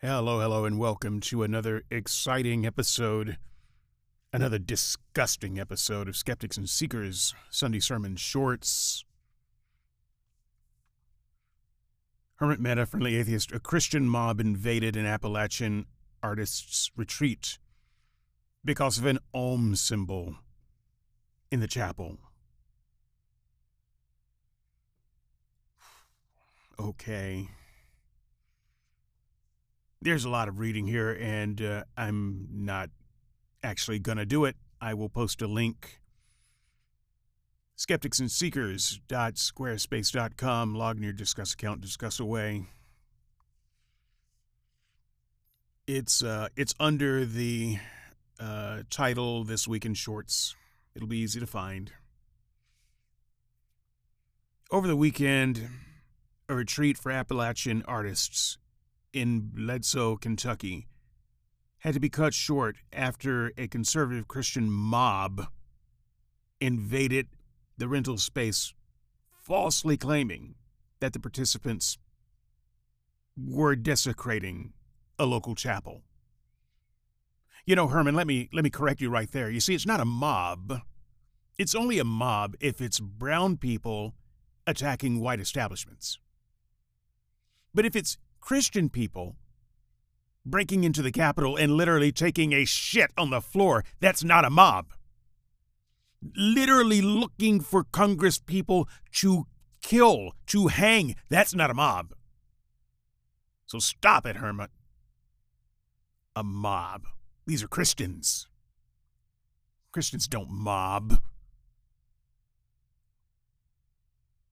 Hello, hello, and welcome to another exciting episode, another disgusting episode of Skeptics and Seekers Sunday Sermon Shorts. Hemant Mehta, friendly atheist, a Christian mob invaded an Appalachian artist's retreat because of an Om symbol in the chapel. Okay there's a lot of reading here, and uh, I'm not actually going to do it. I will post a link. skeptics and Skepticsandseekers.squarespace.com. Log in your Disqus account, discuss away. It's uh, it's under the uh, title "This Week in Shorts." It'll be easy to find. Over the weekend, a retreat for Appalachian artists in Bledsoe, Kentucky, had to be cut short after a conservative Christian mob invaded the rental space, falsely claiming that the participants were desecrating a local chapel. You know, Herman, let me let me correct you right there. You see, it's not a mob. It's only a mob if it's brown people attacking white establishments. But if it's Christian people breaking into the Capitol and literally taking a shit on the floor. That's not a mob. Literally looking for Congress people to kill, to hang. That's not a mob. So stop it, Hermit. A mob. These are Christians. Christians don't mob.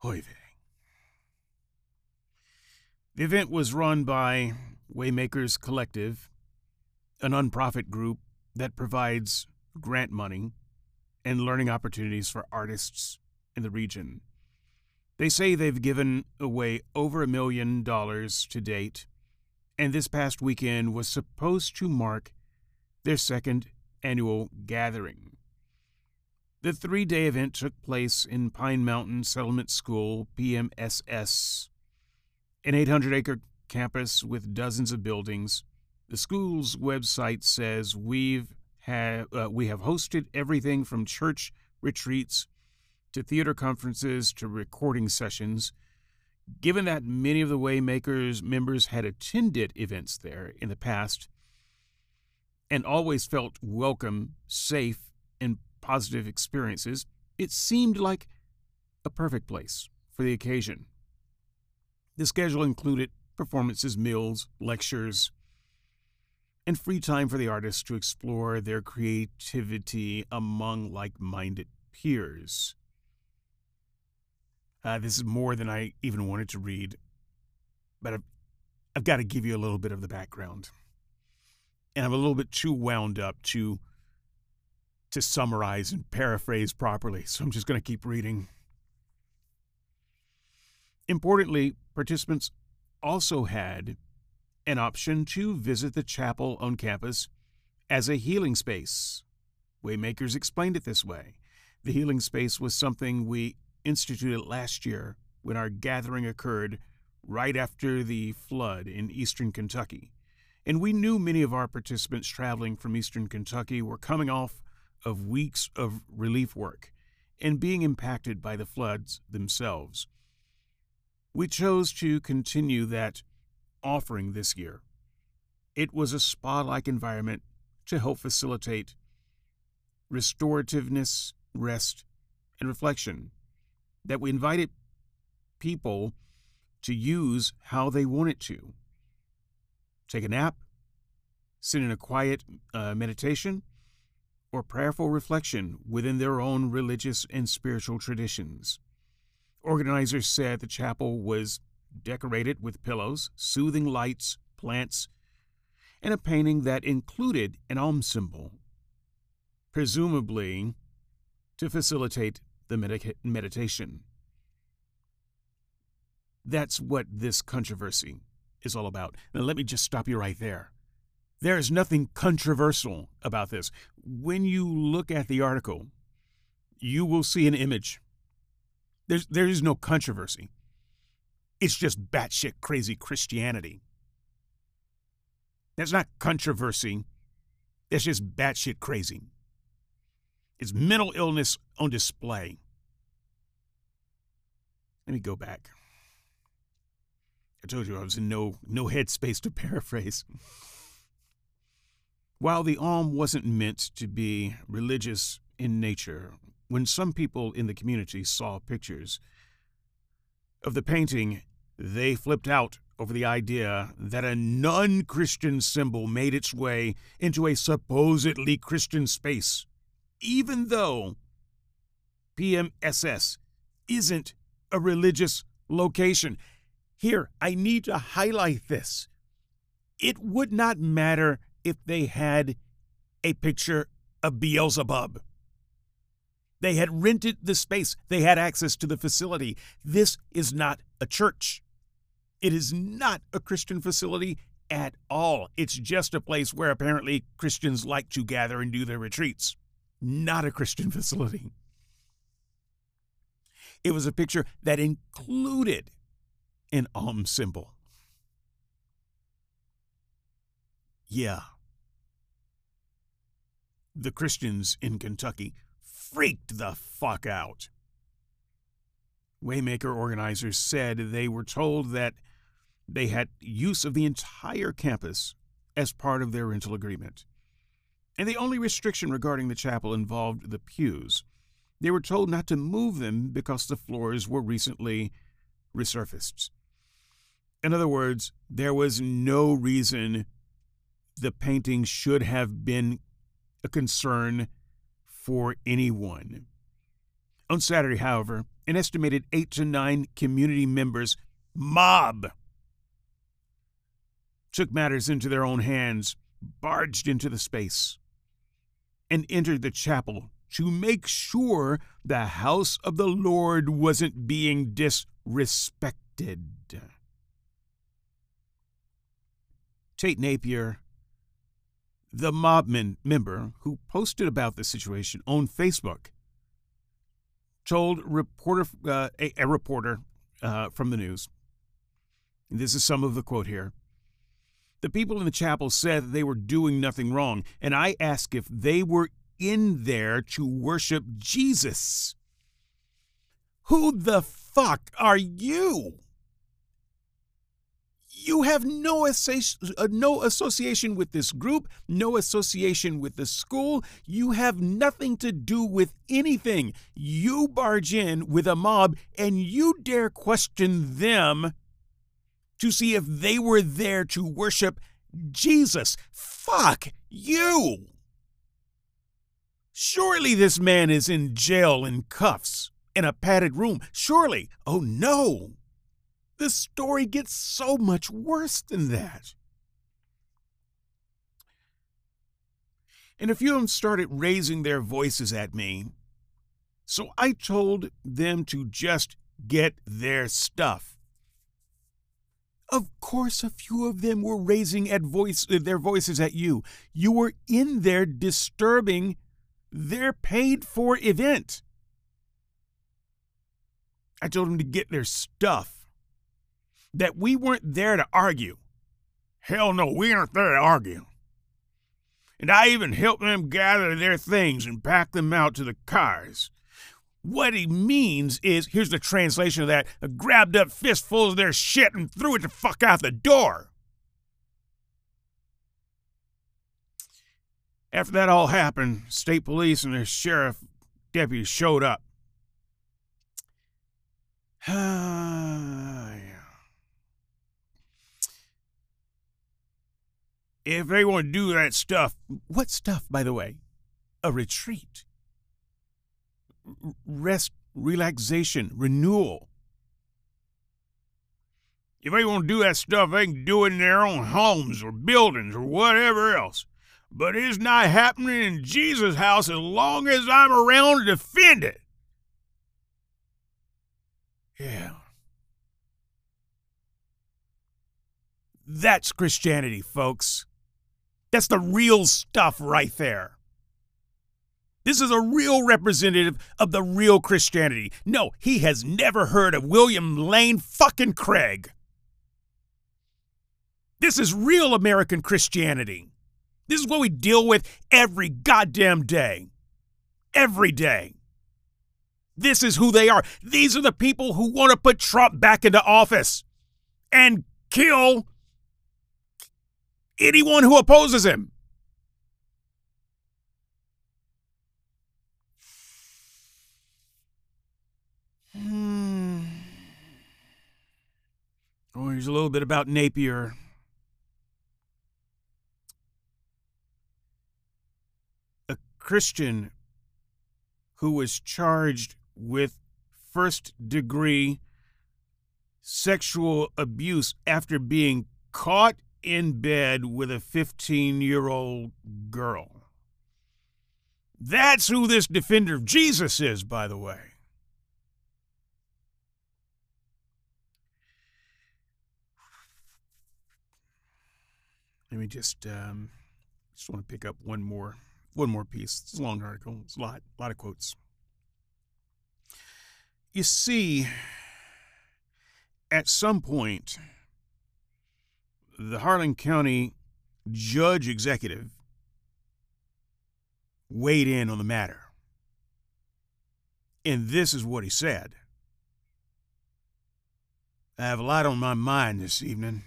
Oy vey. The event was run by Waymakers Collective, a nonprofit group that provides grant money and learning opportunities for artists in the region. They say they've given away over a million dollars to date, and this past weekend was supposed to mark their second annual gathering. The three day event took place in Pine Mountain Settlement School, PMSS, an 800 acre campus with dozens of buildings. The school's website says we've uh, we have hosted everything from church retreats to theater conferences to recording sessions. Given that many of the Waymakers members had attended events there in the past and always felt welcome, safe, and positive experiences, it seemed like a perfect place for the occasion. The schedule included performances, meals, lectures, and free time for the artists to explore their creativity among like minded peers. Uh, this is more than I even wanted to read, but I've, I've got to give you a little bit of the background. And I'm a little bit too wound up to to summarize and paraphrase properly, so I'm just going to keep reading. Importantly, participants also had an option to visit the chapel on campus as a healing space. Waymakers explained it this way. The healing space was something we instituted last year when our gathering occurred right after the flood in eastern Kentucky. And we knew many of our participants traveling from eastern Kentucky were coming off of weeks of relief work and being impacted by the floods themselves. We chose to continue that offering this year. It was a spa like environment to help facilitate restorativeness, rest, and reflection that we invited people to use how they wanted to. Take a nap, sit in a quiet uh, meditation, or prayerful reflection within their own religious and spiritual traditions. Organizers said the chapel was decorated with pillows, soothing lights, plants, and a painting that included an Om symbol, presumably to facilitate the med- meditation. That's what this controversy is all about. Now, let me just stop you right there. There is nothing controversial about this. When you look at the article, you will see an image there's there is no controversy. It's just batshit crazy Christianity. That's not controversy. That's just batshit crazy. It's mental illness on display. Let me go back. I told you I was in no no headspace to paraphrase. While the Om wasn't meant to be religious in nature, when some people in the community saw pictures of the painting, they flipped out over the idea that a non Christian symbol made its way into a supposedly Christian space, even though PMSS isn't a religious location. Here, I need to highlight this. It would not matter if they had a picture of Beelzebub. They had rented the space, they had access to the facility. This is not a church. It is not a Christian facility at all. It's just a place where apparently Christians like to gather and do their retreats. Not a Christian facility. It was a picture that included an Om symbol. Yeah, the Christians in Kentucky freaked the fuck out. Waymaker organizers said they were told that they had use of the entire campus as part of their rental agreement. And the only restriction regarding the chapel involved the pews. They were told not to move them because the floors were recently resurfaced. In other words, there was no reason the painting should have been a concern for anyone. On Saturday, however, an estimated eight to nine community members mob took matters into their own hands, barged into the space, and entered the chapel to make sure the house of the Lord wasn't being disrespected. Tate Napier the mobman member who posted about the situation on Facebook told reporter uh, a, a, reporter uh, from the news. this is some of the quote here. The people in the chapel said that they were doing nothing wrong, and I asked if they were in there to worship Jesus. Who the fuck are you? You have no, uh, no association with this group, no association with the school. You have nothing to do with anything. You barge in with a mob and you dare question them to see if they were there to worship Jesus. Fuck you! Surely this man is in jail in cuffs, in a padded room. Surely. Oh no! The story gets so much worse than that. And a few of them started raising their voices at me. So I told them to just get their stuff. Of course, a few of them were raising at voice, uh, their voices at you. You were in there disturbing their paid for event. I told them to get their stuff that we weren't there to argue. Hell no, we aren't there to argue. And I even helped them gather their things and pack them out to the cars. What he means is here's the translation of that grabbed up fistfuls of their shit and threw it the fuck out the door. After that all happened, state police and their sheriff deputies showed up. if they want to do that stuff, what stuff, by the way? A retreat, rest, relaxation, renewal. If they want to do that stuff, they can do it in their own homes or buildings or whatever else. But it's not happening in Jesus' house as long as I'm around to defend it. Yeah. That's Christianity, folks. That's the real stuff right there. This is a real representative of the real Christianity. No, he has never heard of William Lane fucking Craig. This is real American Christianity. This is what we deal with every goddamn day. Every day. This is who they are. These are the people who want to put Trump back into office and kill anyone who opposes him. Hmm. Oh, here's a little bit about Napier. A Christian who was charged with first degree sexual abuse after being caught in bed with a 15 year old girl. That's who this defender of Jesus is, by the way. Let me just um, just want to pick up one more one more piece. It's a long article. It's a lot a lot of quotes. You see, at some point, the Harlan County judge executive weighed in on the matter. And this is what he said I have a lot on my mind this evening,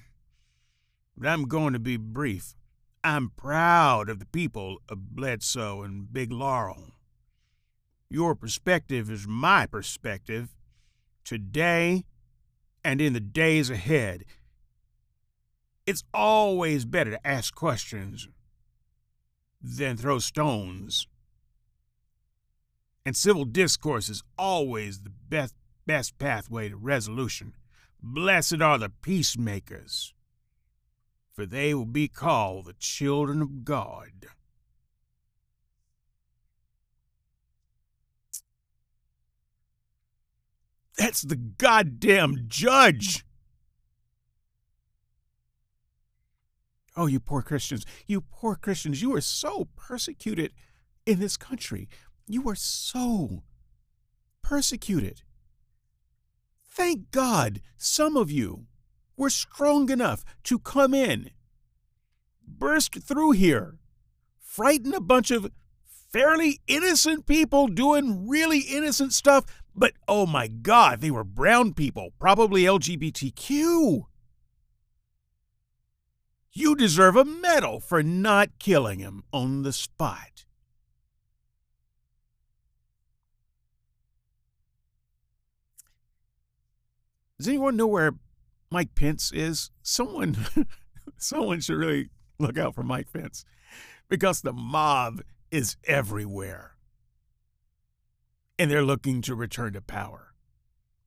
but I'm going to be brief. I'm proud of the people of Bledsoe and Big Laurel. Your perspective is my perspective today and in the days ahead. It's always better to ask questions than throw stones. And civil discourse is always the best, best pathway to resolution. Blessed are the peacemakers, for they will be called the children of God. That's the goddamn judge. Oh, you poor Christians. You poor Christians. You are so persecuted in this country. You are so persecuted. Thank God some of you were strong enough to come in, burst through here, frighten a bunch of fairly innocent people doing really innocent stuff, but oh my God, they were brown people, probably LGBTQ. You deserve a medal for not killing him on the spot. Does anyone know where Mike Pence is? Someone someone should really look out for Mike Pence because the mob is everywhere. And they're looking to return to power.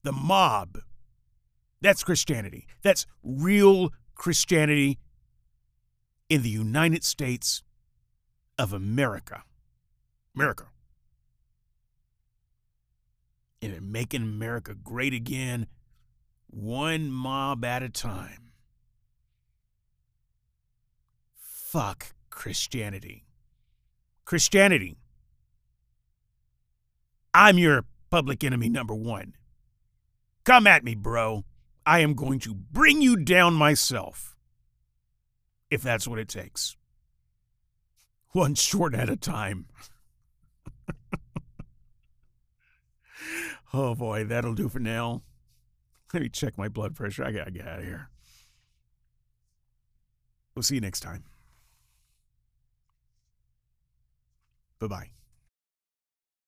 The mob. That's Christianity. That's real Christianity in the United States of America. America. And making America great again, one mob at a time. Fuck Christianity. Christianity. I'm your public enemy number one. Come at me, bro. I am going to bring you down myself if that's what it takes. One short at a time. oh boy, that'll do for now. Let me check my blood pressure. I gotta get out of here. We'll see you next time. Bye bye.